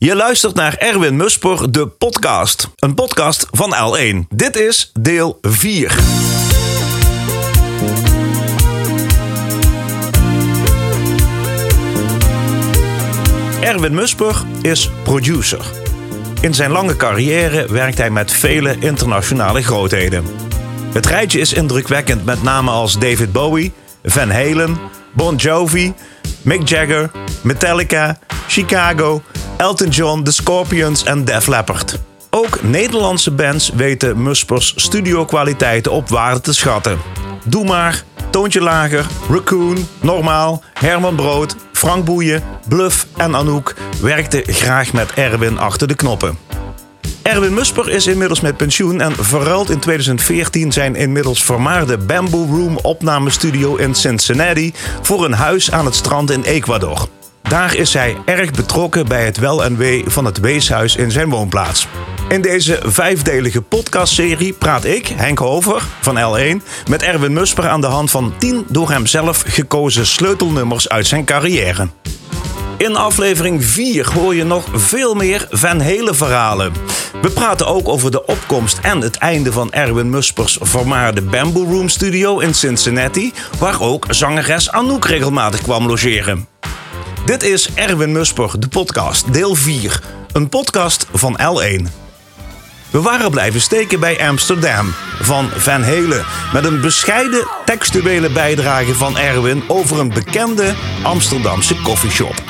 Je luistert naar Erwin Musper, de podcast. Een podcast van L1. Dit is deel 4. Erwin Musper is producer. In zijn lange carrière werkt hij met vele internationale grootheden. Het rijtje is indrukwekkend met namen als David Bowie, Van Halen, Bon Jovi, Mick Jagger, Metallica, Chicago, Elton John, The Scorpions en Def Leppard. Ook Nederlandse bands weten Muspers studiokwaliteiten op waarde te schatten. Doe maar, Toontje Lager, Raccoon, Normaal, Herman Brood, Frank Boeien, Bluff en Anouk werkten graag met Erwin achter de knoppen. Erwin Musper is inmiddels met pensioen en verruilt in 2014 zijn inmiddels vermaarde Bamboo Room opnamestudio in Cincinnati voor een huis aan het strand in Ecuador. Daar is hij erg betrokken bij het wel en wee van het weeshuis in zijn woonplaats. In deze vijfdelige podcastserie praat ik, Henk Hover van L1, met Erwin Musper aan de hand van 10 door hem zelf gekozen sleutelnummers uit zijn carrière. In aflevering 4 hoor je nog veel meer Van Hele verhalen. We praten ook over de opkomst en het einde van Erwin Muspers vermaarde Bamboo Room studio in Cincinnati, waar ook zangeres Anouk regelmatig kwam logeren. Dit is Erwin Musper, de podcast, deel 4. Een podcast van L1. We waren blijven steken bij Amsterdam van Van Helen. Met een bescheiden textuele bijdrage van Erwin over een bekende Amsterdamse koffieshop.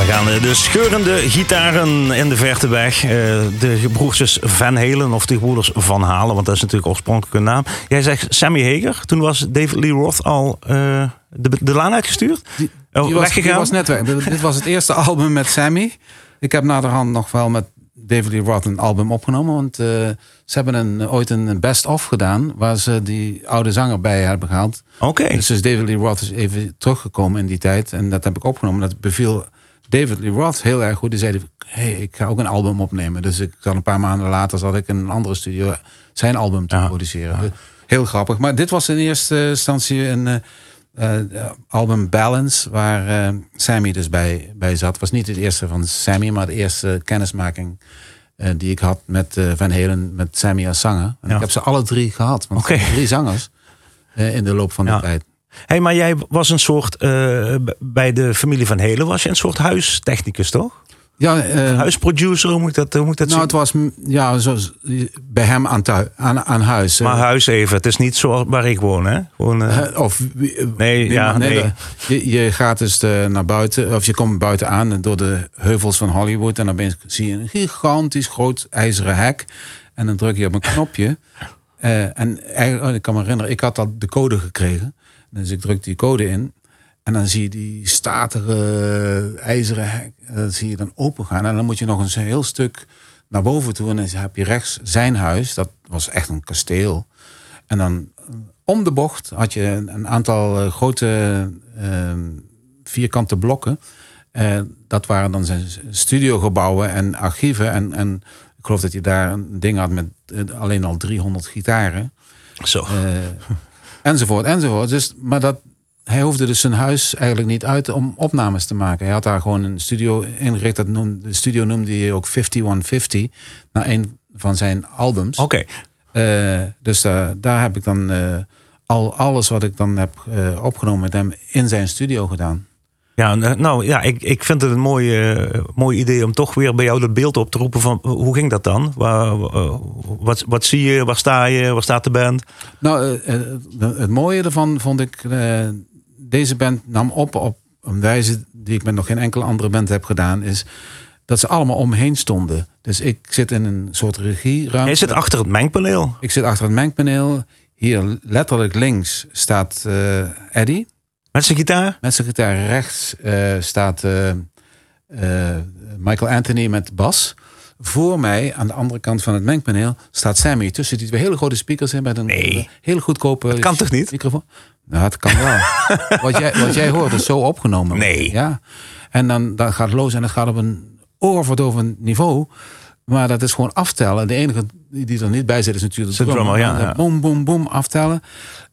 We gaan de scheurende gitaren in de verte weg. Eh, De broertjes Van Halen of de broeders Van Halen, want dat is natuurlijk oorspronkelijk een naam. Jij zegt Sammy Hager. Toen was David Lee Roth al eh, de, de laan uitgestuurd? Die, Oh, was, die was net weg. Dit- Dit was het eerste album met Sammy. Ik heb naderhand nog wel met David Lee Roth een album opgenomen. Want eh, ze hebben een, ooit een best-of gedaan. Waar ze die oude zanger bij hebben gehaald. Oké. Dus, dus David Lee Roth is even teruggekomen in die tijd. En dat heb ik opgenomen. Dat beviel David Lee Roth heel erg goed. Die zei, hey, ik ga ook een album opnemen. Dus ik zat een paar maanden later zat ik in een andere studio zijn album te Ja. produceren. Heel grappig. Maar dit was in eerste instantie een eh, eh, album Balance, waar eh, Sammy dus bij, bij zat. was niet het eerste van Sammy, maar de eerste kennismaking die ik had met Van Halen, met Sammy als zanger. En Ja. ik heb ze alle drie gehad. Want drie zangers in de loop van de tijd. Hey, maar jij was een soort, eh, bij de familie Van Helen was je een soort huistechnicus, toch? Ja, eh, Huisproducer, hoe moet ik dat, hoe moet ik dat nou, zien? het was ja, zoals bij hem aan, thui- aan, aan huis. Maar huis even, het is niet zo waar ik woon, hè? Gewoon, Eh, Of Nee, ja, nee. Je, je gaat dus naar buiten, of je komt buiten aan door de heuvels van Hollywood. En dan opeens zie je een gigantisch groot ijzeren hek. En dan druk je op een knopje. En eigenlijk, oh, ik kan me herinneren, ik had al de code gekregen. Dus ik druk die code in. En dan zie je die statige ijzeren hek, eh, dat zie je dan open gaan. En dan moet je nog eens een heel stuk naar boven toe. En dan heb je rechts zijn huis. Dat was echt een kasteel. En dan eh, om de bocht had je een, aantal eh, grote vierkante blokken. Eh, dat waren dan zijn studiogebouwen en archieven. En, en ik geloof dat je daar een ding had met alleen al 300 gitaren. zo. Enzovoort, enzovoort. Dus, maar dat, hij hoefde dus zijn huis eigenlijk niet uit om opnames te maken. Hij had daar gewoon een studio ingericht. Dat noemde, de studio noemde hij ook 5150. Naar een van zijn albums. Oké. Eh, dus daar daar heb ik dan eh, al alles wat ik dan heb eh, opgenomen met hem in zijn studio gedaan. Ja, nou ja, ik, ik vind het een mooi, uh, mooi idee om toch weer bij jou dat beeld op te roepen van hoe ging dat dan? Waar, wat, wat zie je, waar sta je, waar staat de band? Nou, het mooie ervan vond ik, deze band nam op op een wijze die ik met nog geen enkele andere band heb gedaan, is dat ze allemaal omheen stonden. Dus ik zit in een soort regieruimte. Je zit achter het mengpaneel. Ik zit achter het mengpaneel. Hier letterlijk links staat Eddie. Met zijn gitaar? Met zijn gitaar. Rechts uh, staat uh, Michael Anthony met bas. Voor mij, aan de andere kant van het mengpaneel, staat Sammy. Tussen die twee hele grote speakers in met een nee. hele goedkope dat kan toch niet? microfoon. Nou, het kan wel. wat, jij, wat jij hoort is zo opgenomen. Nee. Ja. En dan, dan gaat het los en het gaat op een oorverdovend niveau. Maar dat is gewoon aftellen. De enige die er niet bij zit is natuurlijk de drummer. Ja, ja. Boom, boom, boom, aftellen.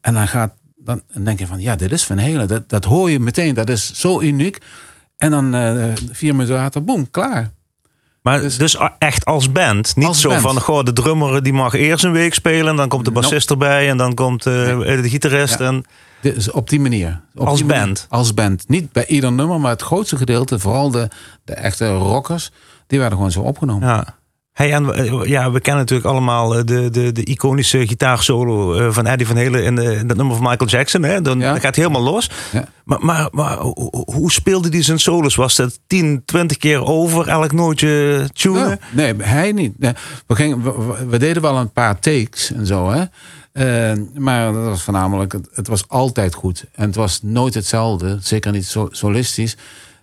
En dan gaat dan denk je van ja, dit is Van Helen. Dat, dat hoor je meteen. Dat is zo uniek. En dan uh, vier minuten later, boom, klaar. Maar dus, dus echt als band. Niet zo van, goh, de drummer die mag eerst een week spelen. En dan komt de bassist erbij. En dan komt uh, de gitarist. En... Dus op die manier. Op als die band? Manier, als band. Niet bij ieder nummer, maar het grootste gedeelte, vooral de, de echte rockers, die werden gewoon zo opgenomen. Ja. Hey, en eh, ja, we kennen natuurlijk allemaal eh, de, de, de iconische gitaarsolo eh, van Eddie van Helen in, in dat nummer van Michael Jackson. Hè? Dan, ja. gaat helemaal los. Ja. Maar, maar, maar hoe speelde hij zijn solos? Was dat 10, 20 keer over elk nootje tunen? nee, hij niet. We, gingen, we, deden wel een paar takes en zo. Hè? Uh, maar dat was voornamelijk, het, het, was altijd goed. En het was nooit hetzelfde, zeker niet so, solistisch.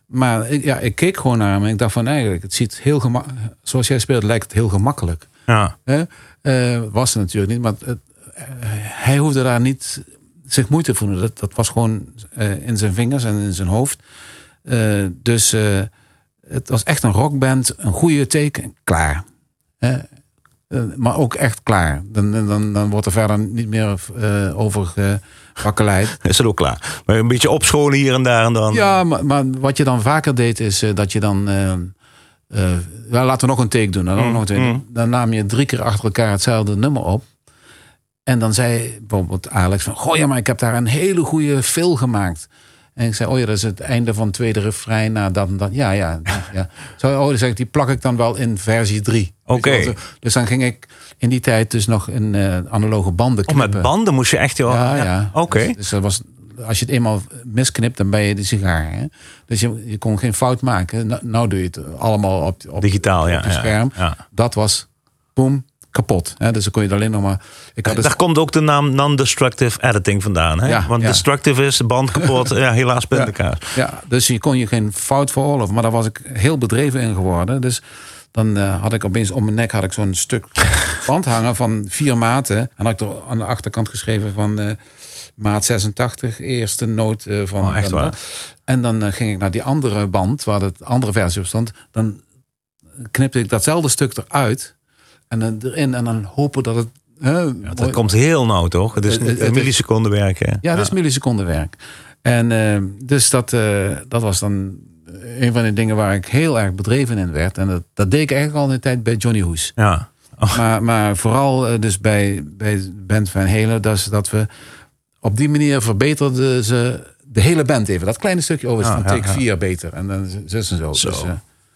Maar ik, ja, ik keek gewoon naar hem en ik dacht van eigenlijk, het ziet heel gemakkelijk, zoals jij speelt, lijkt het heel gemakkelijk. Ja. Uh, was het natuurlijk niet, maar het, uh, hij hoefde daar niet zich moeite te voelen. Dat, dat was gewoon uh, in zijn vingers en in zijn hoofd. dus het was echt een rockband, een goede teken, klaar. maar ook echt klaar. Dan, dan, dan wordt er verder niet meer over wakkeleid. Is het ook klaar. Maar een beetje opschonen hier en daar en dan. Ja, maar, maar wat je dan vaker deed is uh, dat je dan... Uh, uh, laten we nog een take doen. Dan, mm, nog een mm. dan naam je drie keer achter elkaar hetzelfde nummer op. En dan zei bijvoorbeeld Alex van... Goh ja, maar ik heb daar een hele goede fill gemaakt. En ik zei, oh ja, dat is het einde van het tweede refrein. Na dat en dat. Ja, ja. ja. Zo, oh, dan zeg ik, die plak ik dan wel in versie 3. Oké. Okay. Dus dan ging ik in die tijd dus nog in uh, analoge banden knippen. Oh, met banden moest je echt... Ja, ja. ja. Oké. Okay. Dus, dus, dat was, als je het eenmaal misknipt, dan ben je de sigaar. Hè? Dus je, je kon geen fout maken. Nou, nou doe je het allemaal op, op, Digitaal, op, ja, op het scherm. Ja, Dat was, boom, kapot. Hè? Dus dan kon je het alleen nog maar... Ik had dus... Daar komt ook de naam non-destructive editing vandaan. Hè? Ja, Want ja. destructive is, de band kapot, ja, helaas pindakaas. Ja, ja, dus je kon je geen fout veroorloven. Maar daar was ik heel bedreven in geworden. Dus dan uh, had ik opeens om mijn nek had ik zo'n stuk band hangen van vier maten. En had ik er aan de achterkant geschreven van uh, maat 86, eerste noot uh, van. Oh, echt waar? En dan ging ik naar die andere band, waar de andere versie op stond. Dan knipte ik datzelfde stuk eruit en dan erin en dan hopen dat het. ja, dat komt heel nauw, toch? Het is een milliseconde werk. Hè? Ja, dat is milliseconde werk. En dus dat, dat was dan een van de dingen waar ik heel erg bedreven in werd. En dat, dat deed ik eigenlijk al in de tijd bij Johnny Hoes. Ja. Oh. Maar, maar vooral dus bij, bij Band van Helen, dat, dat we op die manier verbeterden ze de hele band even. Dat kleine stukje over is van take 4 beter. En dan zes en zo. zo. Dus,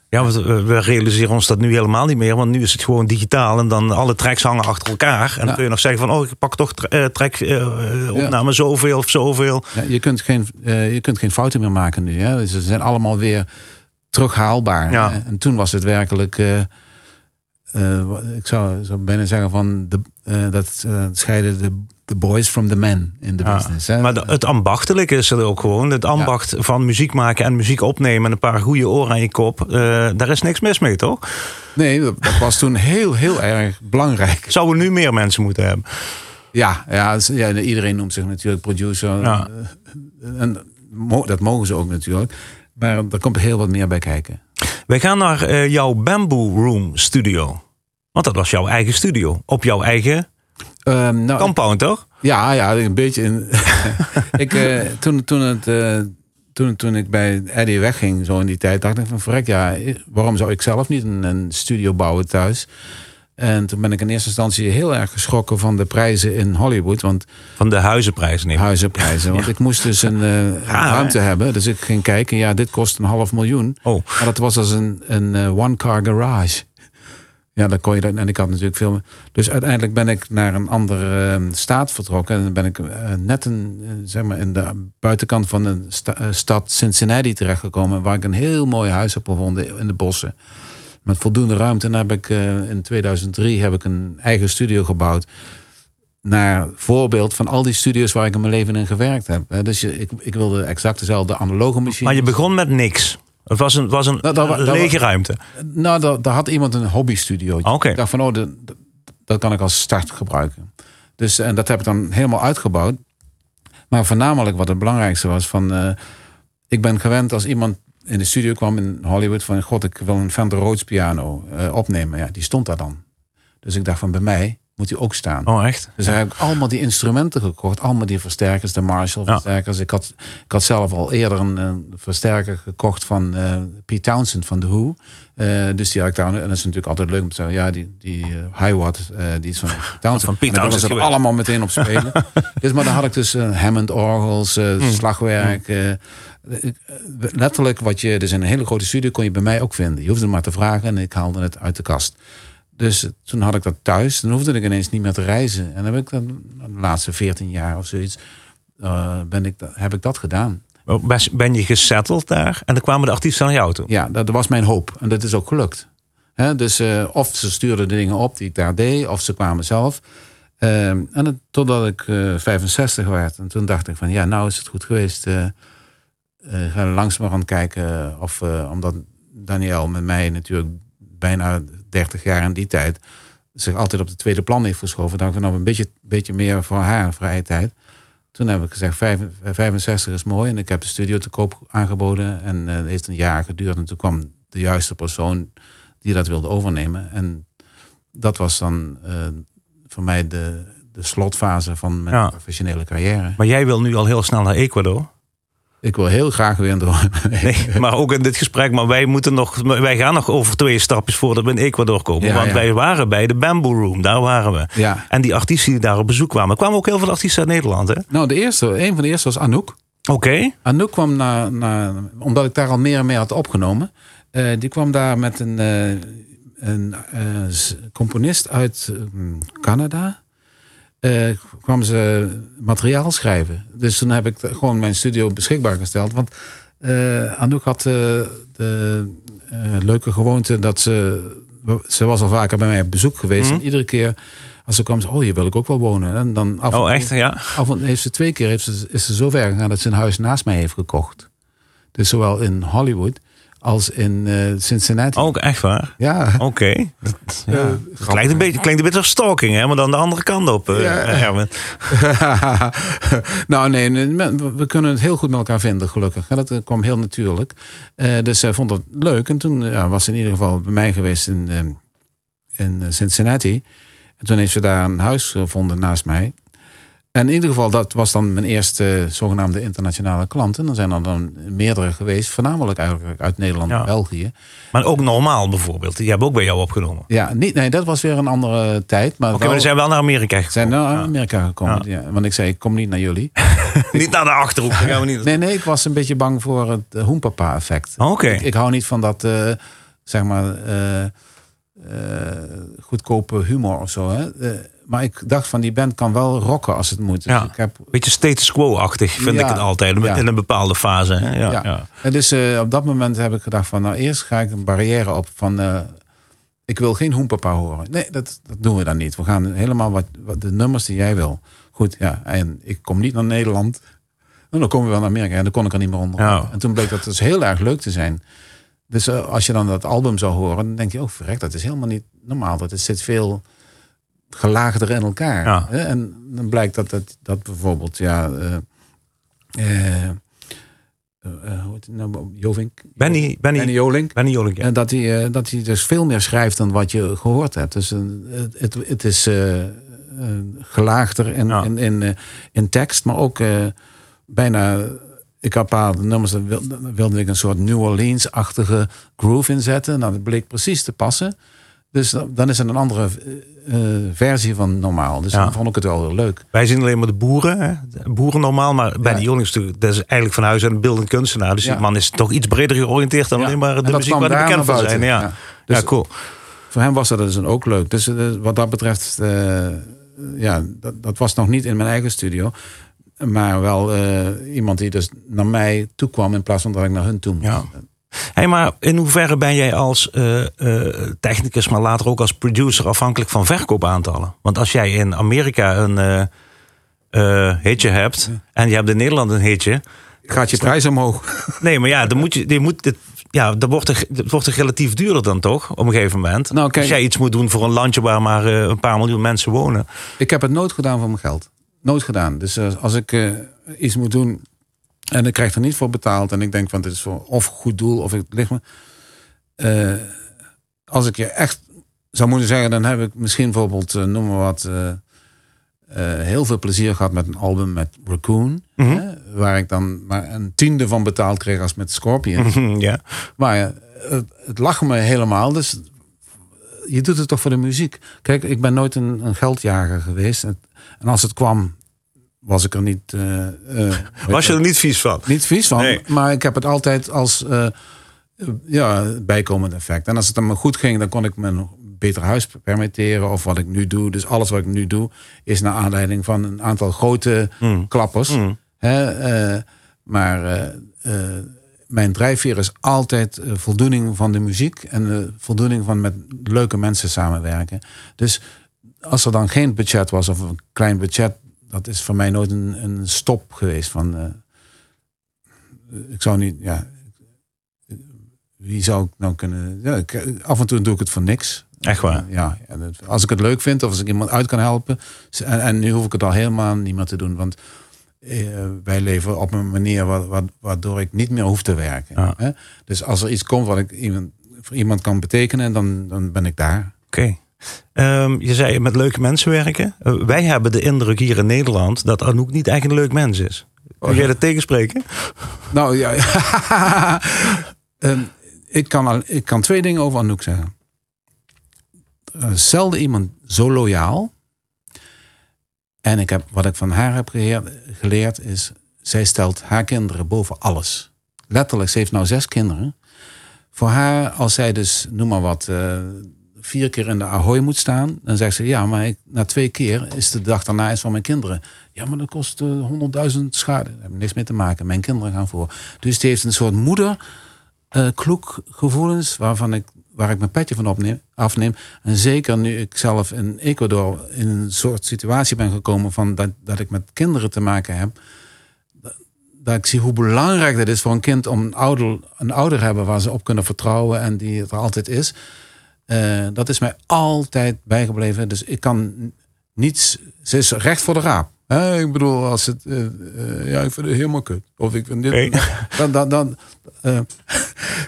ja, we, we realiseren ons dat nu helemaal niet meer. Want nu is het gewoon digitaal. En dan alle tracks hangen achter elkaar. En dan kun je nog zeggen van... oh, ik pak toch uh, track uh, opname ja. zoveel of zoveel. Ja, je, kunt geen, uh, je kunt geen fouten meer maken nu. Hè? Dus ze zijn allemaal weer terughaalbaar. En toen was het werkelijk... ik zou, zou bijna zeggen van... De, dat scheiden de the boys from the men in the ja, business. Hè? Maar de, het ambachtelijke is er ook gewoon. Het ambacht ja. van muziek maken en muziek opnemen en een paar goede oren aan je kop. Uh, daar is niks mis mee, toch? Nee, dat, dat was toen heel, heel erg belangrijk. Zouden we nu meer mensen moeten hebben? Ja, ja, ja iedereen noemt zich natuurlijk producer. Ja. En dat mogen ze ook natuurlijk. Maar er komt heel wat meer bij kijken. Wij gaan naar uh, jouw Bamboo Room studio. Want dat was jouw eigen studio. Op jouw eigen Um, nou, Compound, toch? Ja, ja, een beetje. In, ik, uh, toen, toen, het, uh, toen, toen ik bij Eddie wegging, zo in die tijd, dacht ik van vrek, ja, waarom zou ik zelf niet een, een studio bouwen thuis? En toen ben ik in eerste instantie heel erg geschrokken van de prijzen in Hollywood. Want Van de huizenprijzen neem ik. huizenprijzen. Want ik moest dus een, eh, Ja, ruimte hebben. Dus ik ging kijken. Ja, dit kost een half miljoen. Oh. Maar dat was als een, een eh, one-car garage. Ja, dan kon je dat. En ik had natuurlijk veel. Dus uiteindelijk ben ik naar een andere eh, staat vertrokken. En dan ben ik eh, net een, eh, zeg maar in de buitenkant van de eh, stad Cincinnati terechtgekomen. Waar ik een heel mooi huis heb gevonden in de bossen. Met voldoende ruimte. En heb ik in 2003 heb ik een eigen studio gebouwd. Naar voorbeeld van al die studios waar ik in mijn leven in gewerkt heb. Dus je, ik, ik wilde exact dezelfde analoge machine. Maar je begon met niks. Het was een, was een Nou, lege ruimte. Nou, daar, daar had iemand een hobbystudio. Oké. Ik dacht van, oh, dat, dat kan ik als start gebruiken. Dus, en dat heb ik dan helemaal uitgebouwd. Maar voornamelijk wat het belangrijkste was van... eh, ik ben gewend als iemand in de studio kwam in Hollywood... van, god, ik wil een Fender Rhodes piano eh, opnemen. Ja, die stond daar dan. Dus ik dacht van, bij mij moet die ook staan. Oh, echt? Dus daar heb ik allemaal die instrumenten gekocht. Allemaal die versterkers, de Marshall Ja. versterkers. Ik, had, ik had zelf al eerder een, een versterker gekocht van eh Pete Townsend van The Who. Eh, dus die had ik daar. En dat is natuurlijk altijd leuk om te zeggen. Ja, die, die Highwatt, eh die is van Townsend. Van Pete En daar was het allemaal meteen op spelen. dus, maar dan had ik dus Hammond orgels, eh, Hmm. slagwerk. eh, letterlijk wat je dus in een hele grote studio kon je bij mij ook vinden. Je hoefde maar te vragen en ik haalde het uit de kast. Dus toen had ik dat thuis. Dan hoefde ik ineens niet meer te reizen. En dan heb ik dan de laatste 14 jaar of zoiets. eh, ben ik, dat- heb ik dat gedaan. Ben je gesetteld daar? En dan kwamen de artiesten naar jou toe. Ja, dat was mijn hoop. En dat is ook gelukt. Dus eh, of ze stuurden de dingen op die ik daar deed, of ze kwamen zelf. Ehm, en het- totdat ik eh 65 werd. En toen dacht ik van ja, nou is het goed geweest. eh eh, ga langzamerhand kijken of, eh, omdat Daniel met mij natuurlijk bijna 30 jaar in die tijd zich altijd op de tweede plan heeft geschoven. ik nou een beetje, beetje meer voor haar vrije tijd. Toen heb ik gezegd, vijf- 65 is mooi. En ik heb de studio te koop aangeboden. En eh, het heeft een jaar geduurd. En toen kwam de juiste persoon die dat wilde overnemen. En dat was dan eh, voor mij de, de slotfase van mijn Ja. professionele carrière. Maar jij wil nu al heel snel naar Ecuador. Ik wil heel graag weer door. Nee, maar ook in dit gesprek. Maar wij, moeten nog, wij gaan nog over twee stapjes voordat we in Ecuador komen. Ja, want ja. wij waren bij de Bamboo Room. Daar waren we. Ja. En die artiesten die daar op bezoek kwamen. Kwamen ook heel veel artiesten uit Nederland. hè? Nou, de eerste, een van de eerste was Anouk. Oké. Anouk kwam naar, omdat ik daar al meer en meer had opgenomen. eh, die kwam daar met een, eh, een eh, componist uit eh, Canada. Eh, kwam ze materiaal schrijven. Dus toen heb ik gewoon mijn studio beschikbaar gesteld. Want eh Anouk had eh, de leuke gewoonte dat ze... Ze was al vaker bij mij op bezoek geweest. En iedere keer als ze kwam, ze, oh, hier wil ik ook wel wonen. En dan af en Oh, echt? Ja. Af en heeft ze twee keer heeft ze, is ze zo ver gegaan dat ze een huis naast mij heeft gekocht. Dus zowel in Hollywood als in eh, Cincinnati. Ook echt waar? Ja. Oké. Ja, Het klinkt een beetje, klinkt een beetje als stalking, hè? maar dan de andere kant op. eh, Ja. Erwin. nou nee, we- kunnen het heel goed met elkaar vinden, gelukkig. Dat eh, kwam heel natuurlijk. Eh, dus zij vond het leuk. En toen ja, was ze in ieder geval bij mij geweest in, eh, in Cincinnati. En toen heeft ze daar een huis gevonden naast mij. En in ieder geval, dat was dan mijn eerste zogenaamde internationale klant. En dan zijn er dan meerdere geweest, voornamelijk eigenlijk uit Nederland Ja. en België. Maar ook normaal bijvoorbeeld. Die hebben ook bij jou opgenomen. Ja, niet, nee, dat was weer een andere tijd. Maar maar die zijn wel naar Amerika gekomen. zijn naar Amerika gekomen. Ja. want ik zei, ik kom niet naar jullie. Niet naar de Achterhoek. gaan we niet. Nee, nee, ik was een beetje bang voor het uh, hoenpapa-effect. Oké. Ik, ik hou niet van dat, eh, zeg maar, eh, eh, goedkope humor of zo. Hè? Maar ik dacht van, die band kan wel rocken als het moet. Dus Ja. ik heb, Beetje status quo-achtig vind Ja. ik het altijd. Ja. In een bepaalde fase. Hè? Ja, ja. En dus eh, op dat moment heb ik gedacht van, nou eerst ga ik een barrière op van... eh, ik wil geen hoenpapa horen. Nee, dat, dat doen we dan niet. We gaan helemaal wat, wat de nummers die jij wil. Goed, ja. En ik kom niet naar Nederland. Dan komen we wel naar Amerika. En dan kon ik er niet meer onder. Ja. En toen bleek dat dus heel erg leuk te zijn. Dus eh, als je dan dat album zou horen, dan denk je, oh verrek, dat is helemaal niet normaal. Dat het zit veel gelaagder in elkaar. Ja. En dan blijkt dat, dat, dat bijvoorbeeld, ja... eh, eh, eh, hoe heet het nou? Jovink? Benny, Benny, Benny Jolink. Benny Jolink, ja. En dat hij, dat hij dus veel meer schrijft dan wat je gehoord hebt. Dus het, het, is gelaagder in, Ja. in, in, in tekst, maar ook bijna. Ik had een paar nummers, daar wilde, daar wilde ik een soort New Orleans-achtige groove inzetten. Nou, dat bleek precies te passen. Dus dan is het een andere uh, versie van normaal. Dus dan vond ik het wel heel leuk. Wij zien alleen maar de boeren, hè? De boeren normaal. Maar bij de jongens, dat is eigenlijk van huis een beeldend kunstenaar. Dus die man is toch iets breder georiënteerd dan alleen maar de muziek waar hij bekend van zijn. Ja. Dus ja, cool. Voor hem was dat dus ook leuk. Dus wat dat betreft, ja, dat, dat, was nog niet in mijn eigen studio. Maar wel iemand die dus naar mij toe kwam in plaats van dat ik naar hun toe moest. Hey, maar in hoeverre ben jij als uh, uh, technicus, maar later ook als producer afhankelijk van verkoopaantallen? Want als jij in Amerika een uh, hitje hebt en je hebt in Nederland een hitje. Gaat je prijs omhoog? Nee, maar ja, dan moet je, je moet, ja, dan wordt het, wordt het relatief duurder dan toch, op een gegeven moment. Nou, als jij iets moet doen voor een landje waar maar een paar miljoen mensen wonen. Ik heb het nooit gedaan voor mijn geld. Nooit gedaan. Dus als ik iets moet doen en ik krijg er niet voor betaald. En ik denk van dit is voor of goed doel of het ligt me. Uh, als ik je echt zou moeten zeggen, dan heb ik misschien bijvoorbeeld, uh, noem maar wat, uh, heel veel plezier gehad met een album met Raccoon. Mm -hmm. hè, waar ik dan maar een tiende van betaald kreeg als met Scorpion. Mm -hmm, ja. Maar het, het lag me helemaal. Dus je doet het toch voor de muziek. Kijk, ik ben nooit een, een geldjager geweest. En als het kwam, was ik er niet. Uh, was je er niet vies van? Niet vies van, maar ik heb het altijd als uh, ja, bijkomend effect. En als het dan maar goed ging, dan kon ik me nog beter huis permitteren of wat ik nu doe. Dus alles wat ik nu doe is naar aanleiding van een aantal grote mm. klappers. Mm. Hè, uh, maar mijn drijfveer is altijd voldoening van de muziek en voldoening van met leuke mensen samenwerken. Dus als er dan geen budget was of een klein budget, dat is voor mij nooit een, een stop geweest. Van, uh, ik zou niet, ja, wie zou ik nou kunnen. Ja, af en toe doe ik het voor niks. Echt waar? Ja, als ik het leuk vind of als ik iemand uit kan helpen. En, en nu hoef ik het al helemaal niet meer te doen. Want eh, wij leven op een manier waardoor ik niet meer hoef te werken. Hè? Dus als er iets komt wat ik iemand, voor iemand kan betekenen, dan, dan ben ik daar. Oké. Um, je zei met leuke mensen werken. Uh, wij hebben de indruk hier in Nederland dat Anouk niet echt een leuk mens is. Kun jij dat tegenspreken? Nou ja. um, ik, kan ik kan twee dingen over Anouk zeggen. Uh, zelden iemand zo loyaal. En ik heb, wat ik van haar heb geleerd, geleerd is... zij stelt haar kinderen boven alles. Letterlijk, ze heeft nou zes kinderen. Voor haar, als zij dus, noem maar wat... Uh, vier keer in de Ahoy moet staan, dan zegt ze: Ja, maar ik, na twee keer is de dag daarna is van mijn kinderen. Ja, maar dat kost uh, honderdduizend schade. Daar heb niks mee te maken. Mijn kinderen gaan voor. Dus die heeft een soort moeder. Uh, kloek gevoelens waarvan ik, waar ik mijn petje van opneem, afneem. En zeker nu ik zelf in Ecuador in een soort situatie ben gekomen van dat, dat ik met kinderen te maken heb. Dat ik zie hoe belangrijk het is voor een kind om een ouder, een ouder hebben waar ze op kunnen vertrouwen en die er altijd is. Uh, dat is mij altijd bijgebleven. Dus ik kan niets. Ze is recht voor de raap. Hè? Ik bedoel, als het. Uh, uh, ja, ik vind het helemaal kut. Of ik vind dit. Hey. Dan, dan, dan,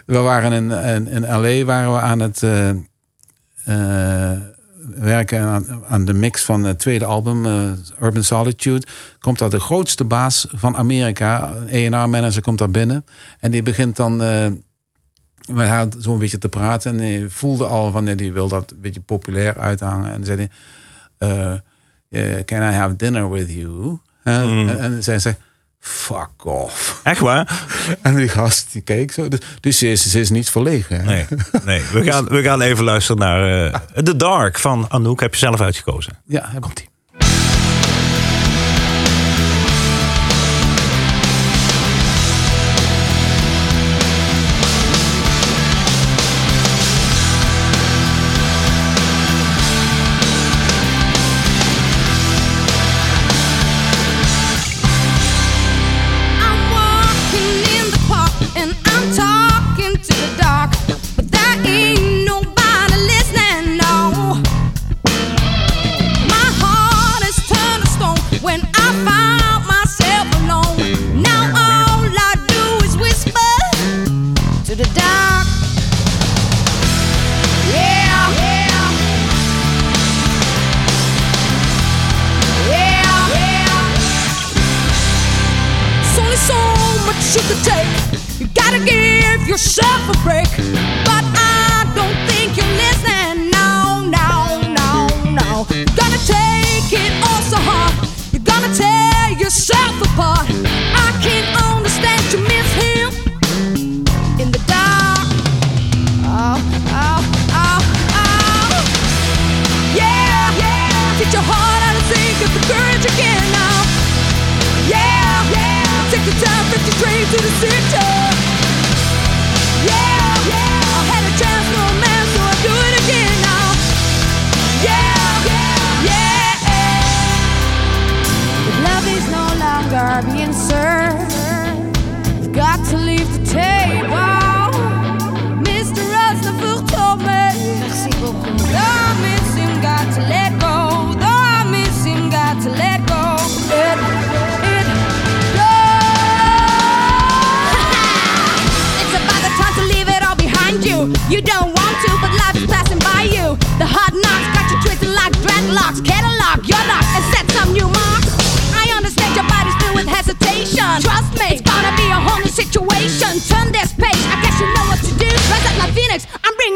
we waren in, in, in LA waren we aan het werken aan, aan, de mix van het tweede album, Urban Solitude. Komt daar de grootste baas van Amerika, een A&R-manager, komt daar binnen. En die begint dan met haar zo'n beetje te praten. En hij voelde al van, nee, die wil dat een beetje populair uithangen. En zei hij, uh, can I have dinner with you? Mm. En, en zij zei, fuck off. Echt waar? En die gast die keek zo. Dus, dus ze, is, ze is niet verlegen. Nee, nee. We, gaan, we gaan even luisteren naar uh, The Dark van Anouk. Heb je zelf uitgekozen? Ja, komt-ie.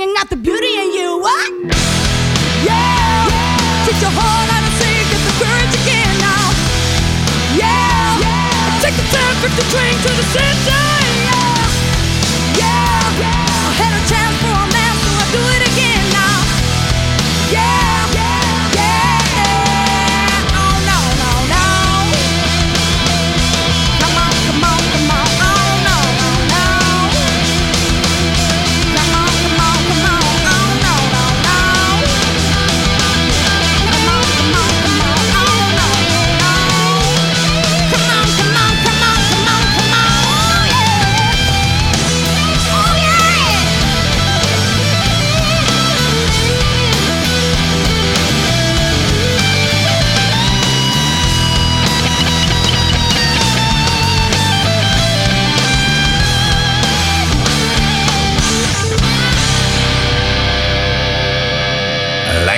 I'm bringing out the beauty in you. What? Yeah, Take your heart out and sing, get the courage again now. Yeah, Take the time, pick the train to the center.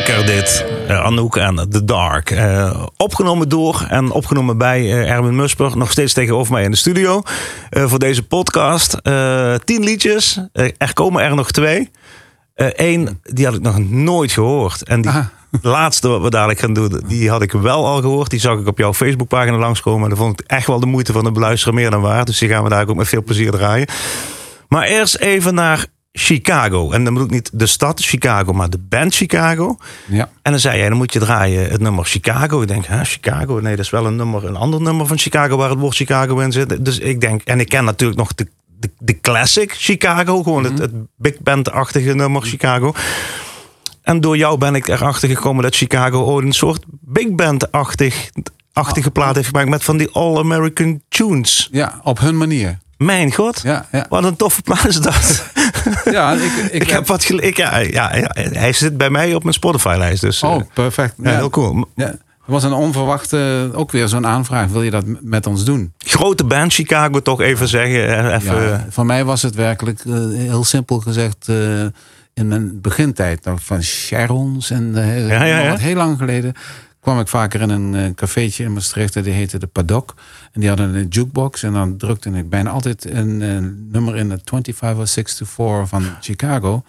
Lekker dit. Eh, Anouk en The Dark. Eh, opgenomen door en opgenomen bij eh, Erwin Musper. Nog steeds tegenover mij in de studio. voor deze podcast. Tien liedjes. Er komen er nog twee. Eén, die had ik nog nooit gehoord. En die Aha. laatste wat we dadelijk gaan doen, die had ik wel al gehoord. Die zag ik op jouw Facebookpagina langskomen. En dat vond ik echt wel de moeite van het beluisteren meer dan waard. Dus die gaan we daar ook met veel plezier draaien. Maar eerst even naar Chicago. En dan bedoel ik niet de stad Chicago, maar de band Chicago. Ja. En dan zei jij, dan moet je draaien het nummer Chicago. Ik denk, hè, Chicago? Nee, dat is wel een nummer, een ander nummer van Chicago waar het woord Chicago in zit. Dus ik denk, en ik ken natuurlijk nog de, de, de classic Chicago, gewoon het, het big band-achtige nummer Chicago. En door jou ben ik erachter gekomen dat Chicago ooit een soort big band-achtig achtige plaat heeft gemaakt met van die all-American tunes. ja, op hun manier. Mijn god, Ja, ja. wat een toffe plaat is dat. Ja, ik, ik, Ik heb wat gele- ik, ja, ja, ja, hij zit bij mij op mijn Spotify-lijst. Dus, Oh, eh, perfect. ja, heel cool. Ja, er was een onverwachte, ook weer zo'n aanvraag. Wil je dat met ons doen? Grote band Chicago, toch even zeggen. eh, Even, Ja, voor mij was het werkelijk, eh, heel simpel gezegd, eh, in mijn begintijd van Sharons en eh, Ja, ja, heel lang geleden kwam ik vaker in een eh, cafeetje in Maastricht. Die heette de Paddock. En die hadden een jukebox. En dan drukte ik bijna altijd een, eh, nummer in de 25 or 64 van Chicago.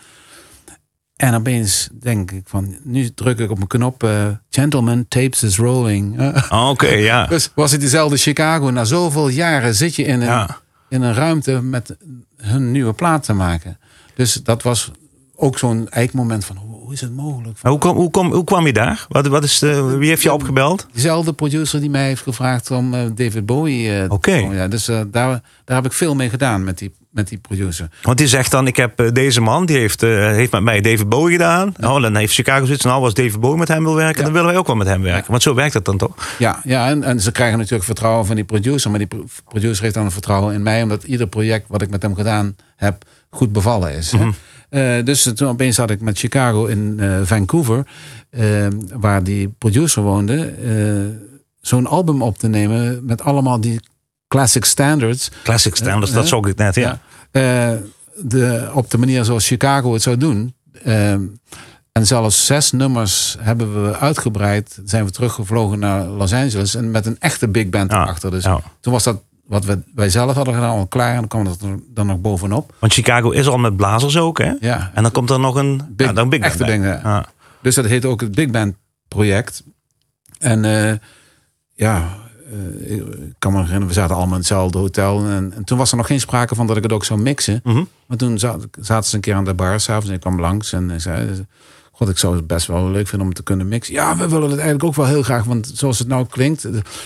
En opeens denk ik van, nu druk ik op mijn knop. eh, Gentlemen, tapes is rolling. Ah, Oké, ja. dus was het diezelfde Chicago. Na zoveel jaren zit je in een, Ja. in een ruimte met hun nieuwe plaat te maken. Dus dat was ook zo'n eikmoment van hoe is het mogelijk? Maar hoe, kwam, hoe, kwam, hoe kwam je daar? Wat, wat is de, wie heeft je opgebeld? Diezelfde producer die mij heeft gevraagd om eh, David Bowie. te Oké. Ja, dus eh, daar, daar heb ik veel mee gedaan met die, met die producer. Want die zegt dan, ik heb deze man, die heeft, heeft met mij David Bowie gedaan. Nou, dan heeft Chicago zoiets nou als David Bowie met hem wil werken, Ja. dan willen wij ook wel met hem werken. Want zo werkt het dan toch? Ja, ja en, en ze krijgen natuurlijk vertrouwen van die producer. Maar die pro- producer heeft dan een vertrouwen in mij. Omdat ieder project wat ik met hem gedaan heb goed bevallen is. hè. Eh, dus toen opeens zat ik met Chicago in eh, Vancouver. eh, waar die producer woonde. Zo'n album op te nemen met allemaal die classic standards. Classic standards, dat zag ik net, ja. De, op de manier zoals Chicago het zou doen. En zelfs zes nummers hebben we uitgebreid. Zijn we teruggevlogen naar Los Angeles. En met een echte big band Ja, erachter. Dus ja. toen was dat wat we, wij zelf hadden gedaan al klaar. En dan kwam dat er dan nog bovenop. Want Chicago is al met blazers ook, hè? Ja. En dan komt er nog een Big- ja, dan big band echte. Ja. Dus dat heet ook het big band project. En eh, ja, eh, ik kan me herinneren, we zaten allemaal in hetzelfde hotel. En, en toen was er nog geen sprake van dat ik het ook zou mixen. Mhm. Maar toen zat, zaten ze een keer aan de bar s'avonds en ik kwam langs en ik zei... God, ik zou het best wel leuk vinden om te kunnen mixen. Ja, we willen het eigenlijk ook wel heel graag. Want zoals het nou klinkt,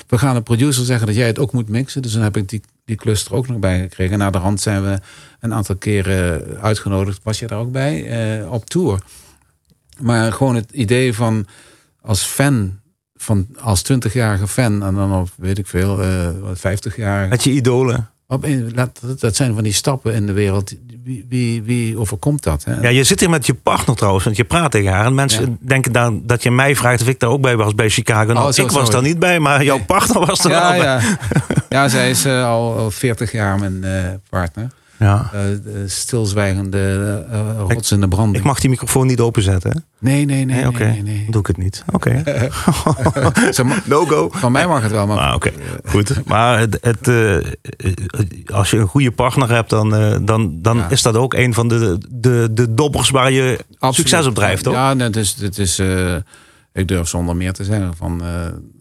we gaan de producer zeggen dat jij het ook moet mixen. Dus dan heb ik die, die klus er ook nog bij gekregen. En na de hand zijn we een aantal keren uitgenodigd. Was je daar ook bij? eh, op tour. Maar gewoon het idee van als fan, van, als 20-jarige fan, en dan op weet ik veel, eh 50-jarige. Met je idolen. Laat- dat- zijn van die stappen in de wereld. Wie, wie, wie overkomt dat? Hè? Ja, je zit hier met je partner trouwens, want je praat tegen haar. En mensen Ja. denken dan dat je mij vraagt of ik daar ook bij was bij Chicago. Nou, Oh, zo, ik was daar niet bij, maar jouw partner was er ja, wel bij. ja. ja, zij is eh, al, al 40 jaar mijn eh, partner. Ja. Eh, de stilzwijgende eh, eh, rots in de branding. Ik mag die microfoon niet openzetten. hè? Nee, nee, nee. Nee, oké. nee, nee. Doe ik het niet. Oké. No go. Van mij mag het wel, maar Ah, Oké, goed. Maar het, het, als je een goede partner hebt, dan, dan, dan Ja. is dat ook een van de, de, de dobbers waar je Absoluut. succes op drijft, toch? Ja, het is, het is ik durf zonder meer te zeggen van,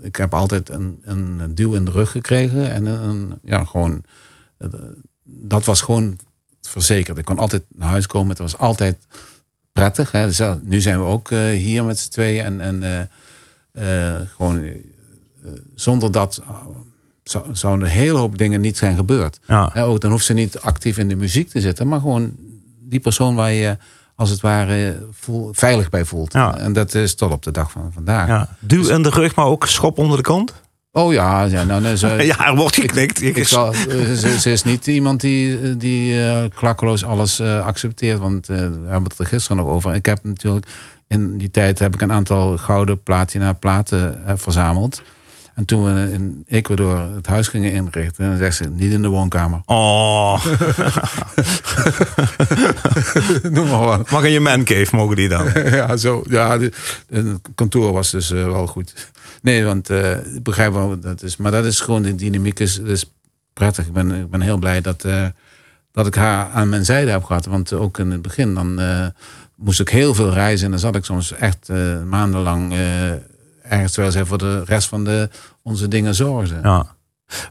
ik heb altijd een, een duw in de rug gekregen en een, ja, gewoon, dat was gewoon verzekerd. Ik kon altijd naar huis komen, het was altijd prettig. Hè. Dus, nu zijn we ook eh, hier met z'n tweeën en, en eh, eh, gewoon zonder dat uh, zou, zouden een hele hoop dingen niet zijn gebeurd. Ja. Hè, ook, dan hoeft ze niet actief in de muziek te zitten, maar gewoon die persoon waar je als het ware voel, veilig bij voelt. Ja. En dat is tot op de dag van vandaag. Ja. Duw in de rug, maar ook schop onder de kont? Oh ja, ja, nou, nee, ze, Ja, er wordt geknikt. Ik, ik zal, ze, ze is niet iemand die, die eh, klakkeloos alles eh, accepteert. Want eh, we hebben het er gisteren nog over. Ik heb natuurlijk in die tijd heb ik een aantal gouden platina platen verzameld. En toen we in Ecuador het huis gingen inrichten, dan zegt ze niet in de woonkamer. Oh, Noem maar wat. mag in je mancave, mogen die dan? ja, zo. Ja, de- het kantoor was dus eh, wel goed. Nee, want eh, ik begrijp wel wat dat is. Maar dat is gewoon, de dynamiek is, is prettig. Ik ben, ik ben heel blij dat, eh, dat ik haar aan mijn zijde heb gehad. Want ook in het begin, dan moest ik heel veel reizen. En dan zat ik soms echt maandenlang ergens terwijl zij voor de rest van de, onze dingen zorgde. Ja.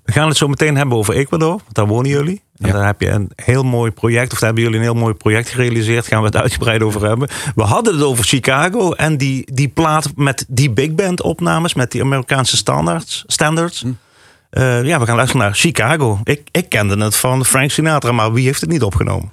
We gaan het zo meteen hebben over Ecuador, want daar wonen jullie. En Ja. daar heb je een heel mooi project, of daar hebben jullie een heel mooi project gerealiseerd. Gaan we het uitgebreid over hebben. We hadden het over Chicago en die, die plaat met die big band opnames, met die Amerikaanse standards. standards. Eh, ja, we gaan luisteren naar Chicago. Ik, ik kende het van Frank Sinatra, maar wie heeft het niet opgenomen?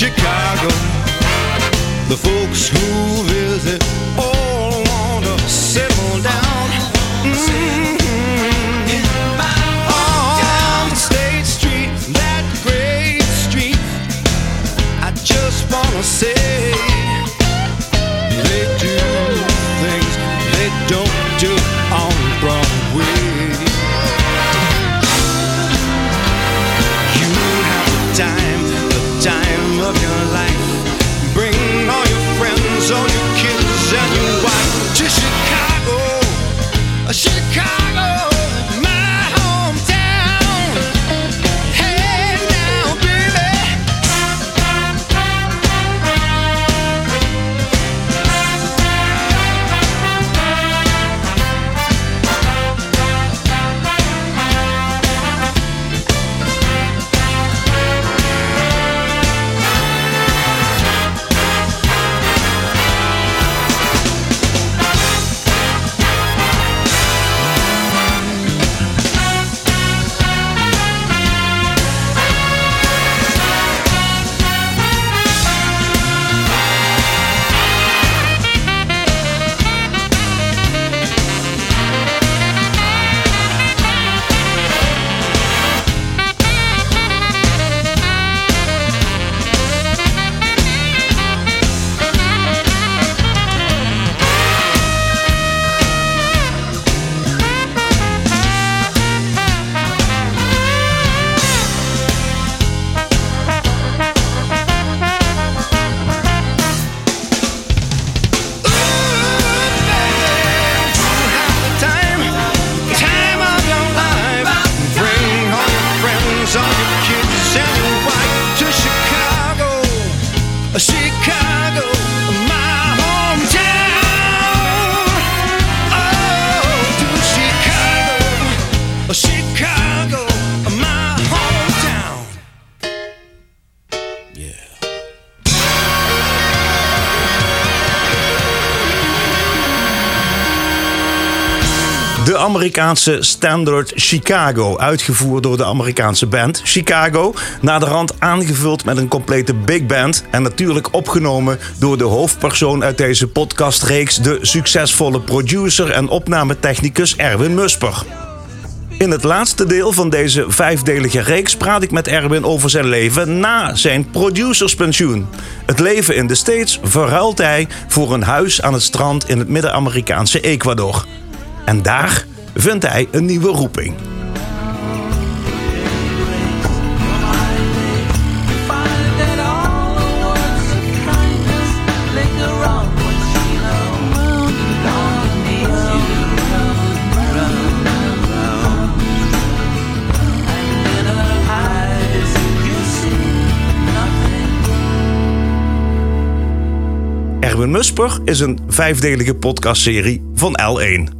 Chicago. The folks who visit Amerikaanse standard Chicago, uitgevoerd door de Amerikaanse band Chicago. Naderhand aangevuld met een complete big band. En natuurlijk opgenomen door de hoofdpersoon uit deze podcastreeks, de succesvolle producer en opnametechnicus Erwin Musper. In het laatste deel van deze vijfdelige reeks praat ik met Erwin over zijn leven na zijn producerspensioen. Het leven in de States verruilt hij voor een huis aan het strand in het Midden-Amerikaanse Ecuador. En daar vindt hij een nieuwe roeping. Erwin Musper is een vijfdelige podcastserie van L1.